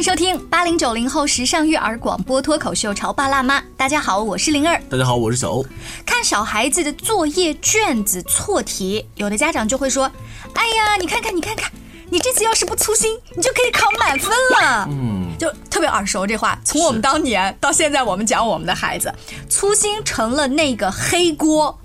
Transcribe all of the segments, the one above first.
迎收听八零九零后时尚育儿广播脱口秀《潮爸辣妈》。大家好，我是灵儿。大家好，我是小欧。看小孩子的作业卷子错题，有的家长就会说：“哎呀，你看看，你看看，你这次要是不粗心，你就可以考满分了。”嗯，就特别耳熟这话。从我们当年到现在，我们讲我们的孩子，粗心成了那个黑锅。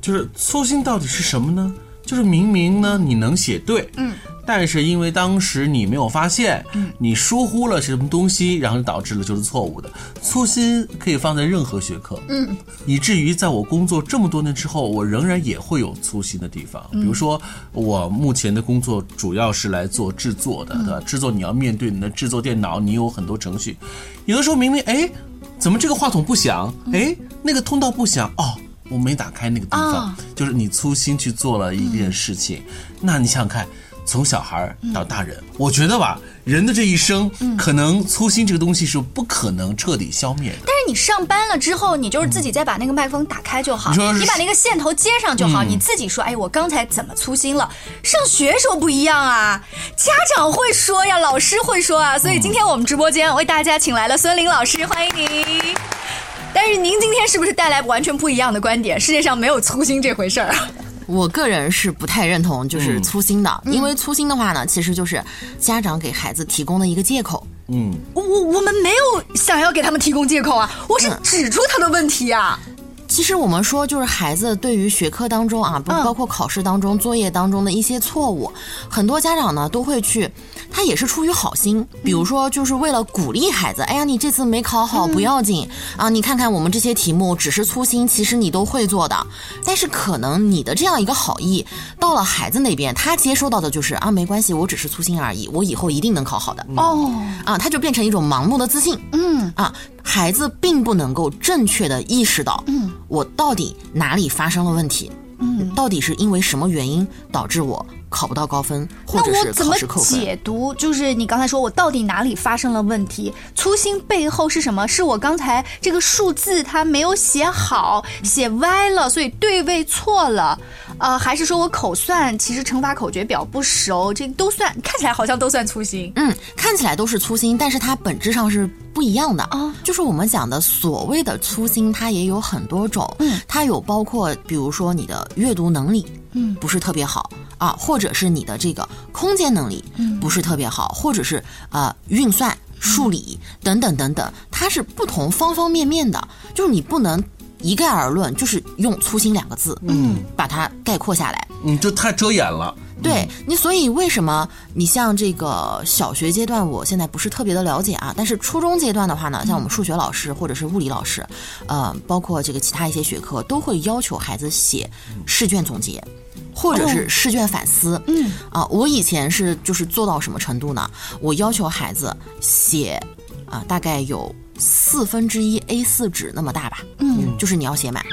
就是粗心到底是什么呢？就是明明呢你能写对，嗯。但是因为当时你没有发现，嗯你疏忽了什么东西，然后导致了就是错误的。粗心可以放在任何学科，嗯，以至于在我工作这么多年之后，我仍然也会有粗心的地方。比如说，我目前的工作主要是来做制作的，对吧？制作你要面对你的制作电脑，你有很多程序，有的时候明明哎，怎么这个话筒不响？哎，那个通道不响？哦，我没打开那个地方，就是你粗心去做了一件事情。那你想想看。从小孩到大人，我觉得吧，人的这一生，可能粗心这个东西是不可能彻底消灭的。但是你上班了之后，你就是自己再把那个麦克风打开就好，你把那个线头接上就好，你自己说，哎，我刚才怎么粗心了？上学时候不一样啊，家长会说呀，老师会说啊，所以今天我们直播间为大家请来了孙林老师，欢迎您。但是您今天是不是带来完全不一样的观点？世界上没有粗心这回事儿啊？我个人是不太认同，就是粗心的，因为粗心的话呢，其实就是家长给孩子提供的一个借口。嗯，我我们没有想要给他们提供借口啊，我是指出他的问题啊。其实我们说，就是孩子对于学科当中啊，不包括考试当中、作业当中的一些错误，很多家长呢都会去，他也是出于好心，比如说就是为了鼓励孩子，哎呀，你这次没考好不要紧啊，你看看我们这些题目只是粗心，其实你都会做的。但是可能你的这样一个好意到了孩子那边，他接收到的就是啊，没关系，我只是粗心而已，我以后一定能考好的。哦，啊，他就变成一种盲目的自信。嗯，啊。孩子并不能够正确的意识到，嗯，我到底哪里发生了问题，嗯，到底是因为什么原因导致我考不到高分，或者是考试扣分？解读就是你刚才说我到底哪里发生了问题？粗心背后是什么？是我刚才这个数字它没有写好，写歪了，所以对位错了。呃，还是说我口算其实乘法口诀表不熟，这都算看起来好像都算粗心。嗯，看起来都是粗心，但是它本质上是不一样的啊。就是我们讲的所谓的粗心，它也有很多种。嗯，它有包括比如说你的阅读能力，嗯，不是特别好啊，或者是你的这个空间能力，嗯，不是特别好，或者是呃运算、数理等等等等，它是不同方方面面的，就是你不能。一概而论，就是用“粗心”两个字，嗯，把它概括下来，嗯，就太遮掩了。对你，所以为什么你像这个小学阶段，我现在不是特别的了解啊。但是初中阶段的话呢，像我们数学老师或者是物理老师，呃，包括这个其他一些学科，都会要求孩子写试卷总结，或者是试卷反思。嗯，啊，我以前是就是做到什么程度呢？我要求孩子写，啊，大概有。四分之一 A 四纸那么大吧，嗯，就是你要写满。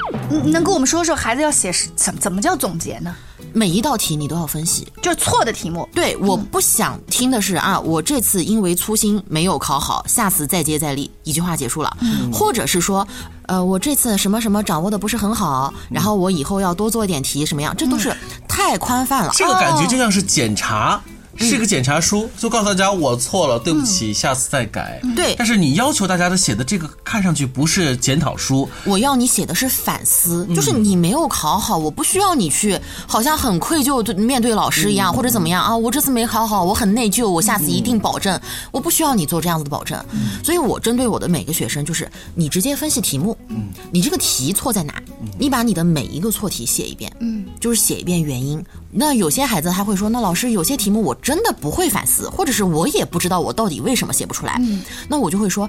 能跟我们说说孩子要写怎怎么叫总结呢？每一道题你都要分析，就是错的题目。对，我不想听的是啊，我这次因为粗心没有考好，下次再接再厉，一句话结束了。或者是说，呃，我这次什么什么掌握的不是很好，然后我以后要多做一点题，什么样？这都是太宽泛了。这个感觉就像是检查。是个检查书，就告诉大家我错了，对不起，下次再改。对，但是你要求大家的写的这个看上去不是检讨书，我要你写的是反思，就是你没有考好，我不需要你去好像很愧疚面对老师一样，或者怎么样啊？我这次没考好，我很内疚，我下次一定保证。我不需要你做这样子的保证，所以我针对我的每个学生就是你直接分析题目，嗯，你这个题错在哪？你把你的每一个错题写一遍，嗯，就是写一遍原因。那有些孩子他会说，那老师有些题目我真的不会反思，或者是我也不知道我到底为什么写不出来。那我就会说，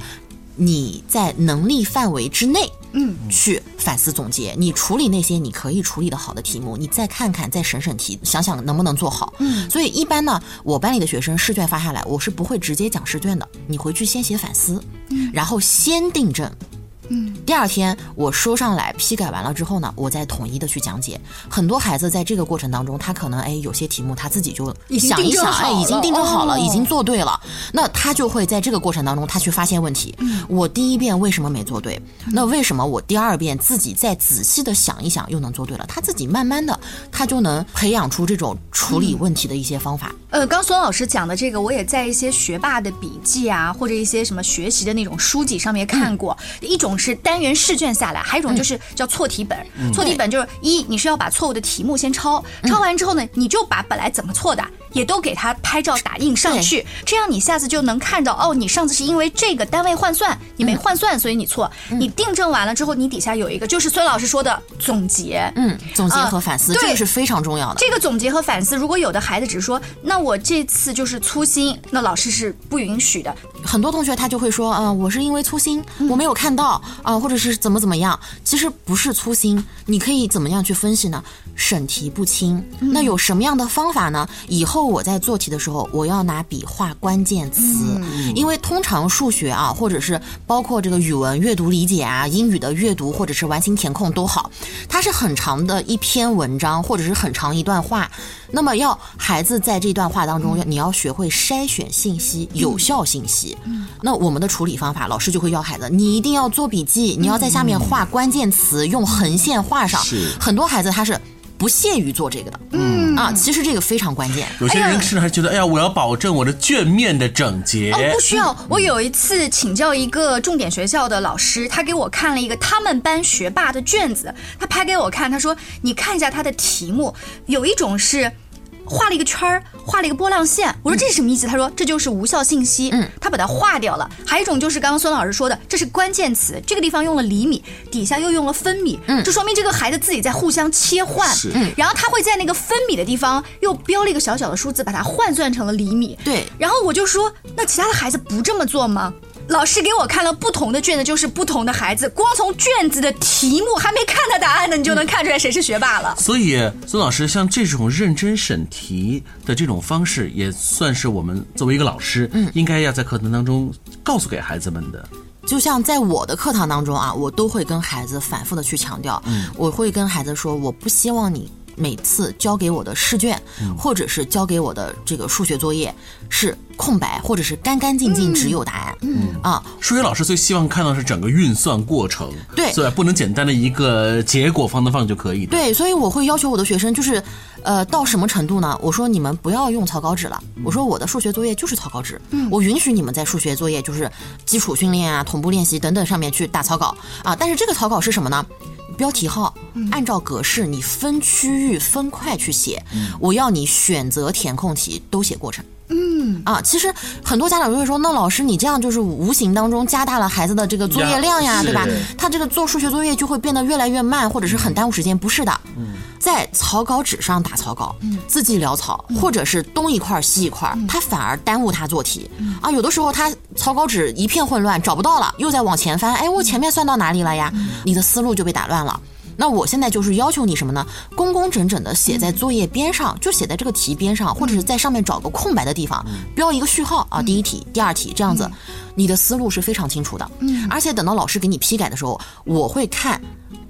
你在能力范围之内，嗯，去反思总结，你处理那些你可以处理的好的题目，你再看看，再审审题，想想能不能做好。嗯，所以一般呢，我班里的学生试卷发下来，我是不会直接讲试卷的，你回去先写反思，然后先订正。嗯，第二天我收上来批改完了之后呢，我再统一的去讲解。很多孩子在这个过程当中，他可能哎有些题目他自己就想一想，哎已经订正好了，已经做对了，那他就会在这个过程当中他去发现问题。我第一遍为什么没做对？那为什么我第二遍自己再仔细的想一想又能做对了？他自己慢慢的他就能培养出这种处理问题的一些方法。呃，刚孙老师讲的这个，我也在一些学霸的笔记啊，或者一些什么学习的那种书籍上面看过。一种是单元试卷下来，还有一种就是叫错题本。错题本就是一，你是要把错误的题目先抄，抄完之后呢，你就把本来怎么错的也都给他拍照打印上去，这样你下次就能看到哦，你上次是因为这个单位换算，你没换算，所以你错。你订正完了之后，你底下有一个就是孙老师说的总结，嗯，总结和反思，这个是非常重要的。这个总结和反思，如果有的孩子只是说那。我这次就是粗心，那老师是不允许的。很多同学他就会说，嗯，我是因为粗心，我没有看到啊，或者是怎么怎么样。其实不是粗心，你可以怎么样去分析呢？审题不清，那有什么样的方法呢？以后我在做题的时候，我要拿笔画关键词，因为通常数学啊，或者是包括这个语文阅读理解啊，英语的阅读或者是完形填空都好，它是很长的一篇文章，或者是很长一段话。那么要孩子在这段话当中，你要学会筛选信息，有效信息。那我们的处理方法，老师就会要孩子，你一定要做笔记，你要在下面画关键词，用横线画上。很多孩子他是不屑于做这个的。嗯啊，其实这个非常关键。有些人甚至还觉得，哎呀，我要保证我的卷面的整洁。哦，不需要。我有一次请教一个重点学校的老师，他给我看了一个他们班学霸的卷子，他拍给我看，他说：“你看一下他的题目，有一种是。”画了一个圈儿，画了一个波浪线。我说这是什么意思？他说这就是无效信息。嗯，他把它划掉了。还有一种就是刚刚孙老师说的，这是关键词，这个地方用了厘米，底下又用了分米。嗯，这说明这个孩子自己在互相切换。是，然后他会在那个分米的地方又标了一个小小的数字，把它换算成了厘米。对。然后我就说，那其他的孩子不这么做吗？老师给我看了不同的卷子，就是不同的孩子，光从卷子的题目还没看到答案呢，你就能看出来谁是学霸了。所以，孙老师像这种认真审题的这种方式，也算是我们作为一个老师，嗯，应该要在课堂当中告诉给孩子们的。就像在我的课堂当中啊，我都会跟孩子反复的去强调，嗯，我会跟孩子说，我不希望你。每次交给我的试卷，或者是交给我的这个数学作业是空白，或者是干干净净只有答案。嗯。啊，数学老师最希望看到是整个运算过程，对，所以不能简单的一个结果放的放就可以。对，所以我会要求我的学生，就是呃，到什么程度呢？我说你们不要用草稿纸了，我说我的数学作业就是草稿纸，我允许你们在数学作业就是基础训练啊、同步练习等等上面去打草稿。啊，但是这个草稿是什么呢？标题号按照格式，你分区域分块去写。我要你选择填空题都写过程。嗯啊，其实很多家长就会说，那老师你这样就是无形当中加大了孩子的这个作业量呀，对吧？他这个做数学作业就会变得越来越慢，或者是很耽误时间。不是的，在草稿纸上打草稿，字迹潦草，或者是东一块西一块，他反而耽误他做题。啊，有的时候他草稿纸一片混乱，找不到了，又在往前翻，哎，我前面算到哪里了呀？你的思路就被打乱了。那我现在就是要求你什么呢？工工整整的写在作业边上，就写在这个题边上，或者是在上面找个空白的地方，标一个序号啊，第一题、第二题这样子，你的思路是非常清楚的。嗯，而且等到老师给你批改的时候，我会看，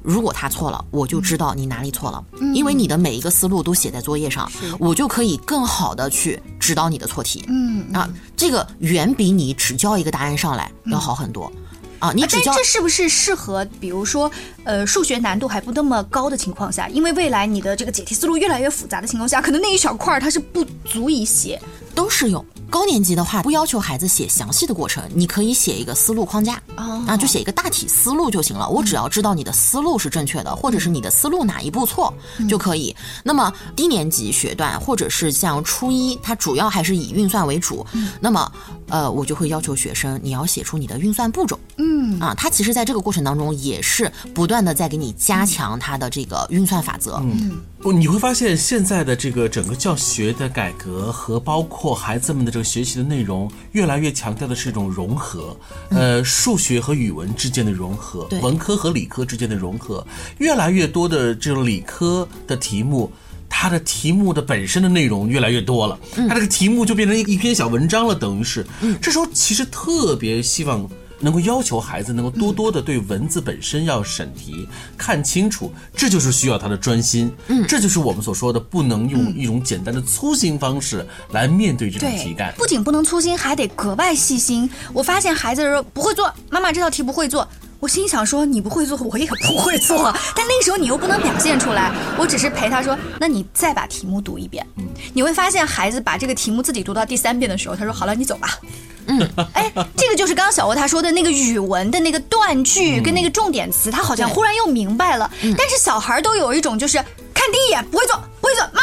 如果他错了，我就知道你哪里错了，因为你的每一个思路都写在作业上，我就可以更好的去指导你的错题。嗯啊，这个远比你只交一个答案上来要好很多。啊，你只教这是不是适合，比如说，呃，数学难度还不那么高的情况下？因为未来你的这个解题思路越来越复杂的情况下，可能那一小块儿它是不足以写，都适用。高年级的话，不要求孩子写详细的过程，你可以写一个思路框架啊，就写一个大体思路就行了。我只要知道你的思路是正确的，或者是你的思路哪一步错就可以。那么低年级学段，或者是像初一，它主要还是以运算为主。那么，呃，我就会要求学生你要写出你的运算步骤。嗯啊，它其实在这个过程当中也是不断的在给你加强它的这个运算法则。嗯，不，你会发现现在的这个整个教学的改革和包括孩子们的这个学习的内容，越来越强调的是一种融合，呃，数学和语文之间的融合，文科和理科之间的融合，越来越多的这种理科的题目，它的题目的本身的内容越来越多了，它这个题目就变成一一篇小文章了，等于是，这时候其实特别希望。能够要求孩子能够多多的对文字本身要审题看清楚，这就是需要他的专心。嗯，这就是我们所说的不能用一种简单的粗心方式来面对这种题干。不仅不能粗心，还得格外细心。我发现孩子说不会做，妈妈这道题不会做。我心想说你不会做，我也不会做，但那个时候你又不能表现出来，我只是陪他说，那你再把题目读一遍。你会发现孩子把这个题目自己读到第三遍的时候，他说好了，你走吧。嗯，哎，这个就是刚刚小欧他说的那个语文的那个断句跟那个重点词，他好像忽然又明白了。但是小孩都有一种就是看第一眼不会做，不会做，妈。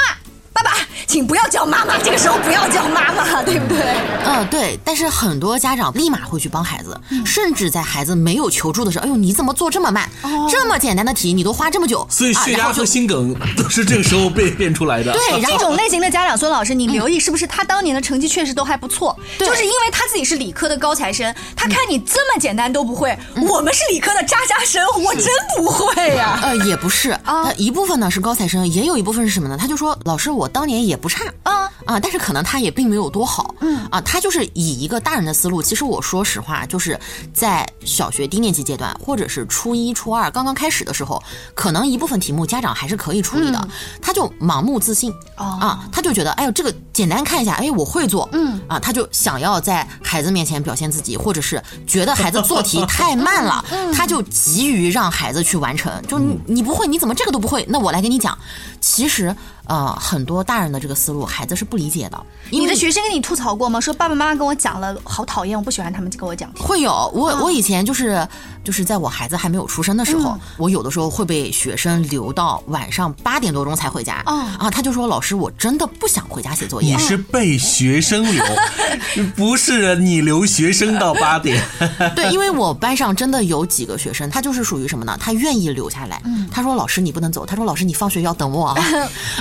爸爸，请不要叫妈妈，这个时候不要叫妈妈，对不对？嗯，对。但是很多家长立马会去帮孩子，甚至在孩子没有求助的时候，哎呦，你怎么做这么慢？这么简单的题你都花这么久？所以血压和心梗都是这个时候被变出来的。对，这种类型的家长，孙老师，你留意是不是他当年的成绩确实都还不错？就是因为他自己是理科的高材生，他看你这么简单都不会，我们是理科的渣渣生，我真不会呀。呃，也不是啊，一部分呢是高材生，也有一部分是什么呢？他就说，老师我。我当年也不差啊啊，但是可能他也并没有多好，嗯啊，他就是以一个大人的思路。其实我说实话，就是在小学低年级阶段，或者是初一、初二刚刚开始的时候，可能一部分题目家长还是可以处理的。他就盲目自信啊，他就觉得哎呦这个简单看一下，哎我会做，嗯啊，他就想要在孩子面前表现自己，或者是觉得孩子做题太慢了，他就急于让孩子去完成。就你你不会，你怎么这个都不会？那我来给你讲，其实。呃，很多大人的这个思路，孩子是不理解的。你的学生跟你吐槽过吗？说爸爸妈妈跟我讲了，好讨厌，我不喜欢他们跟我讲。会有，我我以前就是就是在我孩子还没有出生的时候，我有的时候会被学生留到晚上八点多钟才回家。啊，他就说老师，我真的不想回家写作业。你是被学生留，不是你留学生到八点。对，因为我班上真的有几个学生，他就是属于什么呢？他愿意留下来。他说老师你不能走。他说老师你放学要等我啊。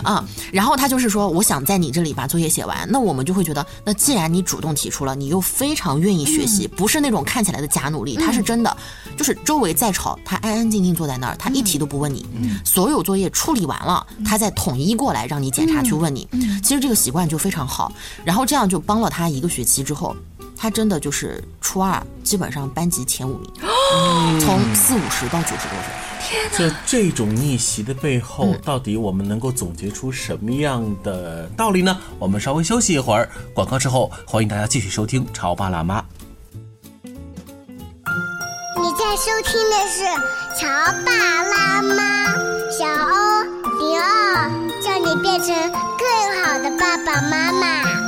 然后他就是说，我想在你这里把作业写完。那我们就会觉得，那既然你主动提出了，你又非常愿意学习，不是那种看起来的假努力，他是真的，就是周围再吵，他安安静静坐在那儿，他一题都不问你。所有作业处理完了，他再统一过来让你检查去问你。其实这个习惯就非常好。然后这样就帮了他一个学期之后，他真的就是初二基本上班级前五名，从四五十到九十多分。这这种逆袭的背后，到底我们能够总结出什么样的道理呢？我们稍微休息一会儿，广告之后，欢迎大家继续收听《潮爸辣妈》。你在收听的是《潮爸辣妈》，小欧零二，叫你变成更好的爸爸妈妈。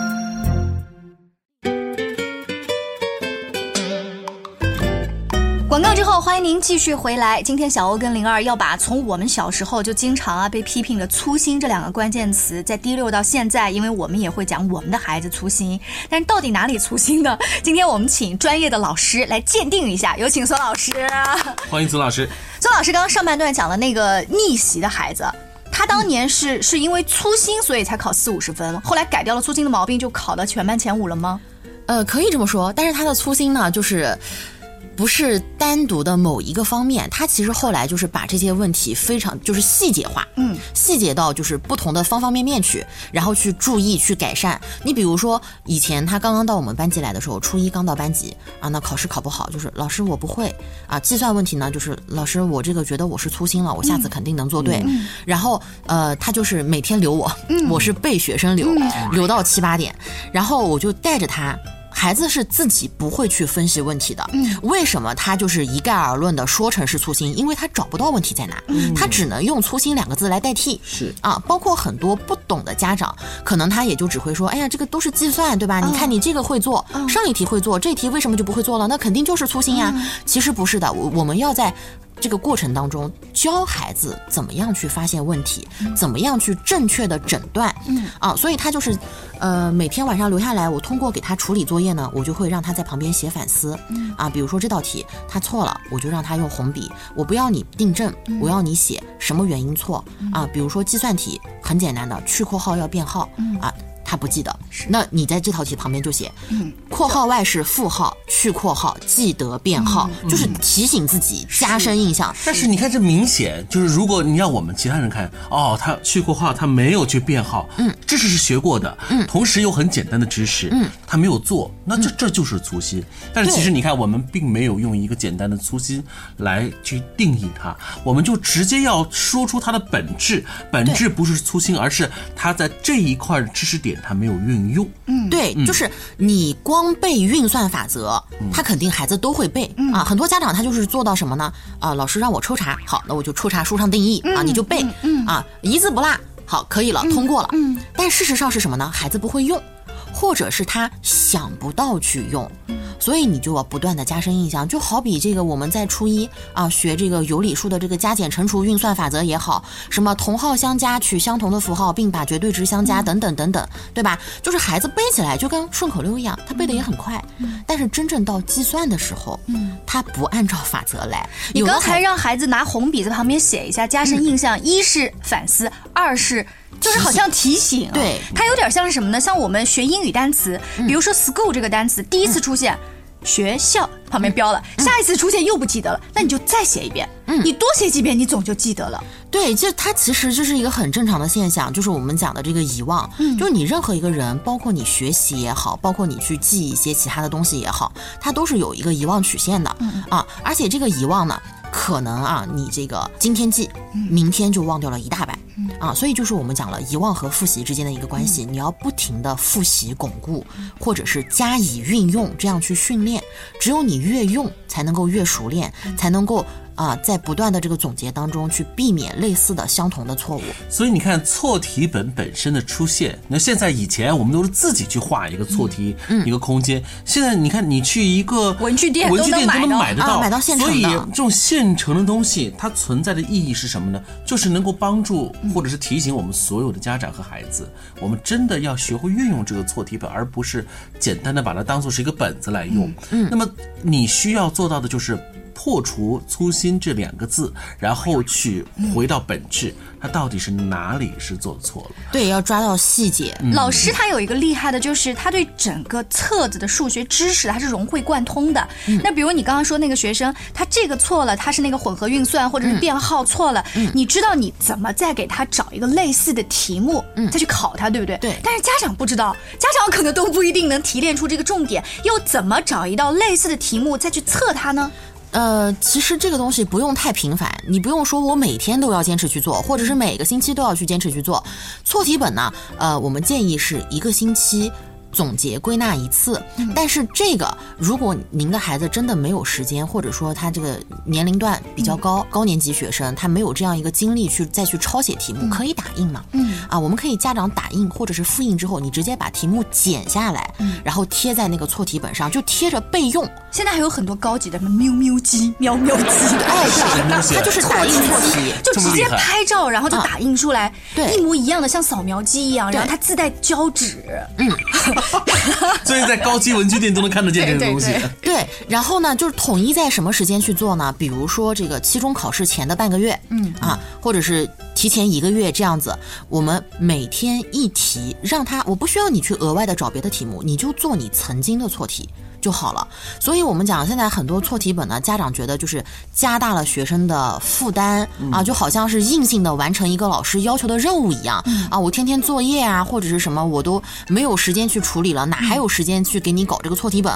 广告之后，欢迎您继续回来。今天小欧跟灵儿要把从我们小时候就经常啊被批评的粗心这两个关键词，在滴溜到现在，因为我们也会讲我们的孩子粗心，但是到底哪里粗心呢？今天我们请专业的老师来鉴定一下。有请孙老师，欢迎孙老师。孙老师刚刚上半段讲的那个逆袭的孩子，他当年是是因为粗心，所以才考四五十分，后来改掉了粗心的毛病，就考到全班前五了吗？呃，可以这么说，但是他的粗心呢，就是。不是单独的某一个方面，他其实后来就是把这些问题非常就是细节化，嗯，细节到就是不同的方方面面去，然后去注意去改善。你比如说以前他刚刚到我们班级来的时候，初一刚到班级啊，那考试考不好，就是老师我不会啊，计算问题呢，就是老师我这个觉得我是粗心了，我下次肯定能做对。然后呃，他就是每天留我，我是被学生留，留到七八点，然后我就带着他。孩子是自己不会去分析问题的，嗯，为什么他就是一概而论的说成是粗心？因为他找不到问题在哪，他只能用粗心两个字来代替。是啊，包括很多不懂的家长，可能他也就只会说，哎呀，这个都是计算，对吧？你看你这个会做，上一题会做，这题为什么就不会做了？那肯定就是粗心呀。其实不是的，我我们要在。这个过程当中，教孩子怎么样去发现问题，怎么样去正确的诊断，嗯。啊，所以他就是，呃，每天晚上留下来，我通过给他处理作业呢，我就会让他在旁边写反思，啊，比如说这道题他错了，我就让他用红笔，我不要你订正，我要你写什么原因错，啊，比如说计算题很简单的，去括号要变号，啊。他不记得，那你在这套题旁边就写，括号外是负号，去括号记得变号，就是提醒自己，加深印象。但是你看，这明显就是，如果你让我们其他人看，哦，他去括号，他没有去变号，嗯，知识是学过的，嗯，同时又很简单的知识，嗯，他他没有做，那这这就是粗心。但是其实你看，我们并没有用一个简单的粗心来去定义它，我们就直接要说出它的本质。本质不是粗心，而是他在这一块知识点他没有运用。嗯，对，就是你光背运算法则，他肯定孩子都会背啊。很多家长他就是做到什么呢？啊，老师让我抽查，好，那我就抽查书上定义啊，你就背啊，一字不落，好，可以了，通过了。嗯，但事实上是什么呢？孩子不会用。或者是他想不到去用，所以你就要不断的加深印象。就好比这个我们在初一啊学这个有理数的这个加减乘除运算法则也好，什么同号相加取相同的符号并把绝对值相加等等等等，对吧？就是孩子背起来就跟顺口溜一样，他背的也很快。但是真正到计算的时候，他不按照法则来。你刚才让孩子拿红笔在旁边写一下，加深印象。一是反思，二是。就是好像提醒，对，它有点像是什么呢？像我们学英语单词，比如说 school 这个单词，第一次出现，学校旁边标了，下一次出现又不记得了，那你就再写一遍，嗯，你多写几遍，你总就记得了。对，就它其实就是一个很正常的现象，就是我们讲的这个遗忘，就是你任何一个人，包括你学习也好，包括你去记一些其他的东西也好，它都是有一个遗忘曲线的，啊，而且这个遗忘呢。可能啊，你这个今天记，明天就忘掉了一大半，啊，所以就是我们讲了遗忘和复习之间的一个关系，你要不停的复习巩固，或者是加以运用，这样去训练，只有你越用，才能够越熟练，才能够。啊，在不断的这个总结当中，去避免类似的相同的错误。所以你看，错题本本身的出现，那现在以前我们都是自己去画一个错题一个空间，现在你看，你去一个文具店，文具店都能买得到，买到现成的。所以这种现成的东西，它存在的意义是什么呢？就是能够帮助或者是提醒我们所有的家长和孩子，我们真的要学会运用这个错题本，而不是简单的把它当做是一个本子来用。嗯，那么你需要做到的就是。破除粗心这两个字，然后去回到本质，他到底是哪里是做错了？对，要抓到细节。老师他有一个厉害的，就是他对整个册子的数学知识他是融会贯通的。那比如你刚刚说那个学生，他这个错了，他是那个混合运算或者是变号错了，你知道你怎么再给他找一个类似的题目，再去考他，对不对？对。但是家长不知道，家长可能都不一定能提炼出这个重点，又怎么找一道类似的题目再去测他呢？呃，其实这个东西不用太频繁，你不用说我每天都要坚持去做，或者是每个星期都要去坚持去做。错题本呢，呃，我们建议是一个星期。总结归纳一次，但是这个如果您的孩子真的没有时间，或者说他这个年龄段比较高，高年级学生他没有这样一个精力去再去抄写题目，可以打印嘛？嗯。啊，我们可以家长打印或者是复印之后，你直接把题目剪下来，然后贴在那个错题本上，就贴着备用。现在还有很多高级的什么喵喵机、喵喵机，哎，它就是打印错题，就直接拍照，然后就打印出来，对，一模一样的，像扫描机一样，然后它自带胶纸，嗯。所以在高级文具店都能看得见这个东西。对，然后呢，就是统一在什么时间去做呢？比如说这个期中考试前的半个月，嗯啊，或者是提前一个月这样子，我们每天一题，让他，我不需要你去额外的找别的题目，你就做你曾经的错题。就好了，所以我们讲现在很多错题本呢，家长觉得就是加大了学生的负担啊，就好像是硬性的完成一个老师要求的任务一样啊，我天天作业啊或者是什么我都没有时间去处理了，哪还有时间去给你搞这个错题本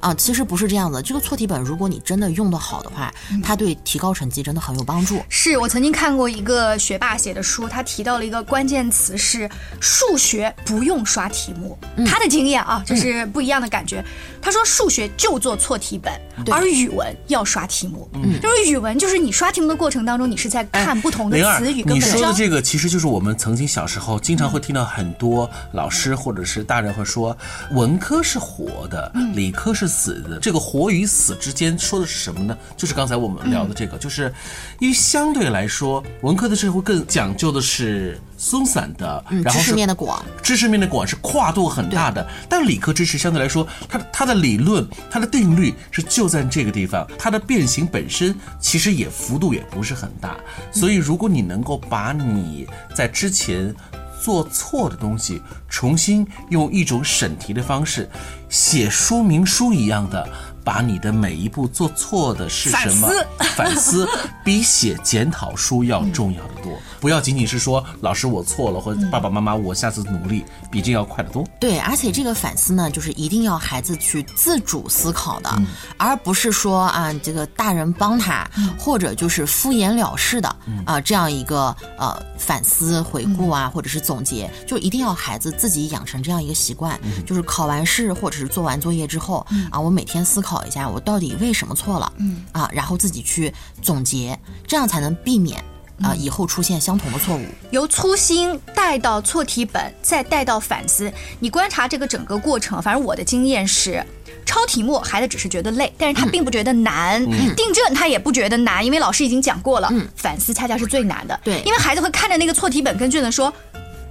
啊？其实不是这样的，这个错题本如果你真的用得好的话，它对提高成绩真的很有帮助。是我曾经看过一个学霸写的书，他提到了一个关键词是数学不用刷题目，他的经验啊，这是不一样的感觉。他说。数学就做错题本，而语文要刷题目。嗯，就是语文，就是你刷题目的过程当中，你是在看不同的词语跟文章。你说的这个，其实就是我们曾经小时候经常会听到很多老师或者是大人会说，文科是活的，理科是死的。这个活与死之间说的是什么呢？就是刚才我们聊的这个，就是因为相对来说，文科的社会更讲究的是。松散的，然后知识面的广，知识面的广是跨度很大的。但理科知识相对来说，它它的理论、它的定律是就在这个地方，它的变形本身其实也幅度也不是很大。所以，如果你能够把你在之前做错的东西，重新用一种审题的方式写说明书一样的。把你的每一步做错的是什么？反反思，比写检讨书要重要的多。不要仅仅是说老师我错了，或者爸爸妈妈我下次努力，比这要快得多。对，而且这个反思呢，就是一定要孩子去自主思考的，而不是说啊这个大人帮他，或者就是敷衍了事的啊这样一个呃反思回顾啊，或者是总结，就一定要孩子自己养成这样一个习惯，就是考完试或者是做完作业之后啊，我每天思考一下我到底为什么错了，嗯啊，然后自己去总结，这样才能避免。啊，以后出现相同的错误，由粗心带到错题本，再带到反思。你观察这个整个过程，反正我的经验是，抄题目孩子只是觉得累，但是他并不觉得难；订正他也不觉得难，因为老师已经讲过了。反思恰恰是最难的，对，因为孩子会看着那个错题本跟卷子说。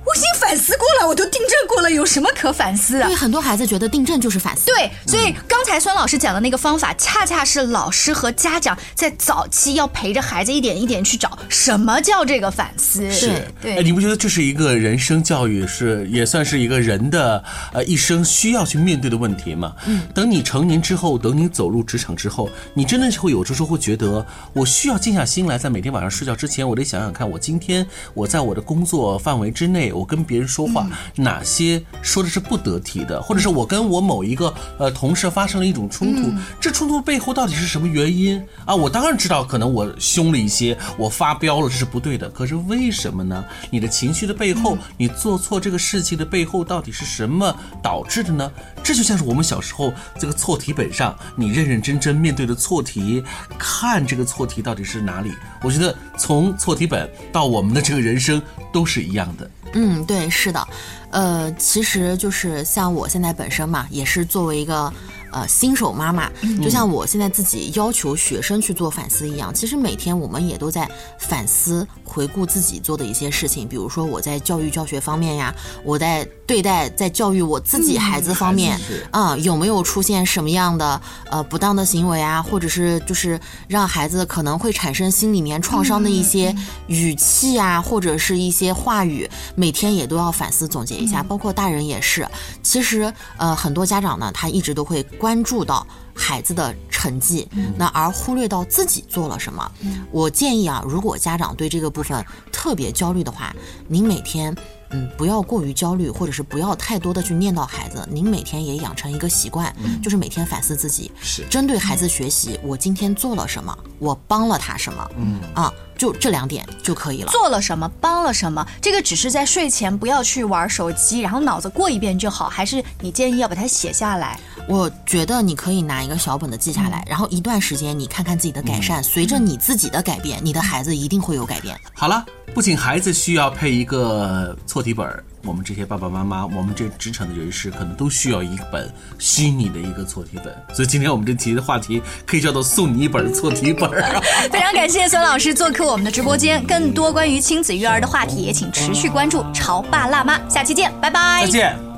我已经反思过了，我都订正过了，有什么可反思的？因为，很多孩子觉得订正就是反思。对，所以刚才孙老师讲的那个方法，恰恰是老师和家长在早期要陪着孩子一点一点去找什么叫这个反思。是，对。哎，你不觉得这是一个人生教育，是也算是一个人的呃一生需要去面对的问题吗？嗯。等你成年之后，等你走入职场之后，你真的是会有的时候会觉得，我需要静下心来，在每天晚上睡觉之前，我得想想看，我今天我在我的工作范围之内，我跟别人说。话哪些说的是不得体的，或者是我跟我某一个呃同事发生了一种冲突，这冲突背后到底是什么原因啊？我当然知道，可能我凶了一些，我发飙了，这是不对的。可是为什么呢？你的情绪的背后，你做错这个事情的背后，到底是什么导致的呢？这就像是我们小时候这个错题本上，你认认真真面对的错题，看这个错题到底是哪里？我觉得从错题本到我们的这个人生都是一样的。嗯，对，是的，呃，其实就是像我现在本身嘛，也是作为一个。呃，新手妈妈就像我现在自己要求学生去做反思一样，其实每天我们也都在反思、回顾自己做的一些事情。比如说我在教育教学方面呀，我在对待在教育我自己孩子方面啊，有没有出现什么样的呃不当的行为啊，或者是就是让孩子可能会产生心里面创伤的一些语气啊，或者是一些话语，每天也都要反思总结一下。包括大人也是，其实呃很多家长呢，他一直都会。关注到孩子的成绩，那而忽略到自己做了什么。我建议啊，如果家长对这个部分特别焦虑的话，您每天。嗯，不要过于焦虑，或者是不要太多的去念叨孩子。您每天也养成一个习惯，就是每天反思自己，是针对孩子学习，我今天做了什么，我帮了他什么，嗯啊，就这两点就可以了。做了什么，帮了什么，这个只是在睡前不要去玩手机，然后脑子过一遍就好，还是你建议要把它写下来？我觉得你可以拿一个小本子记下来，然后一段时间你看看自己的改善，随着你自己的改变，你的孩子一定会有改变。好了。不仅孩子需要配一个错题本，我们这些爸爸妈妈，我们这职场的人士，可能都需要一本虚拟的一个错题本。所以今天我们这题的话题可以叫做送你一本错题本。非常感谢孙老师做客我们的直播间，更多关于亲子育儿的话题，也请持续关注潮爸辣妈。下期见，拜拜。再见。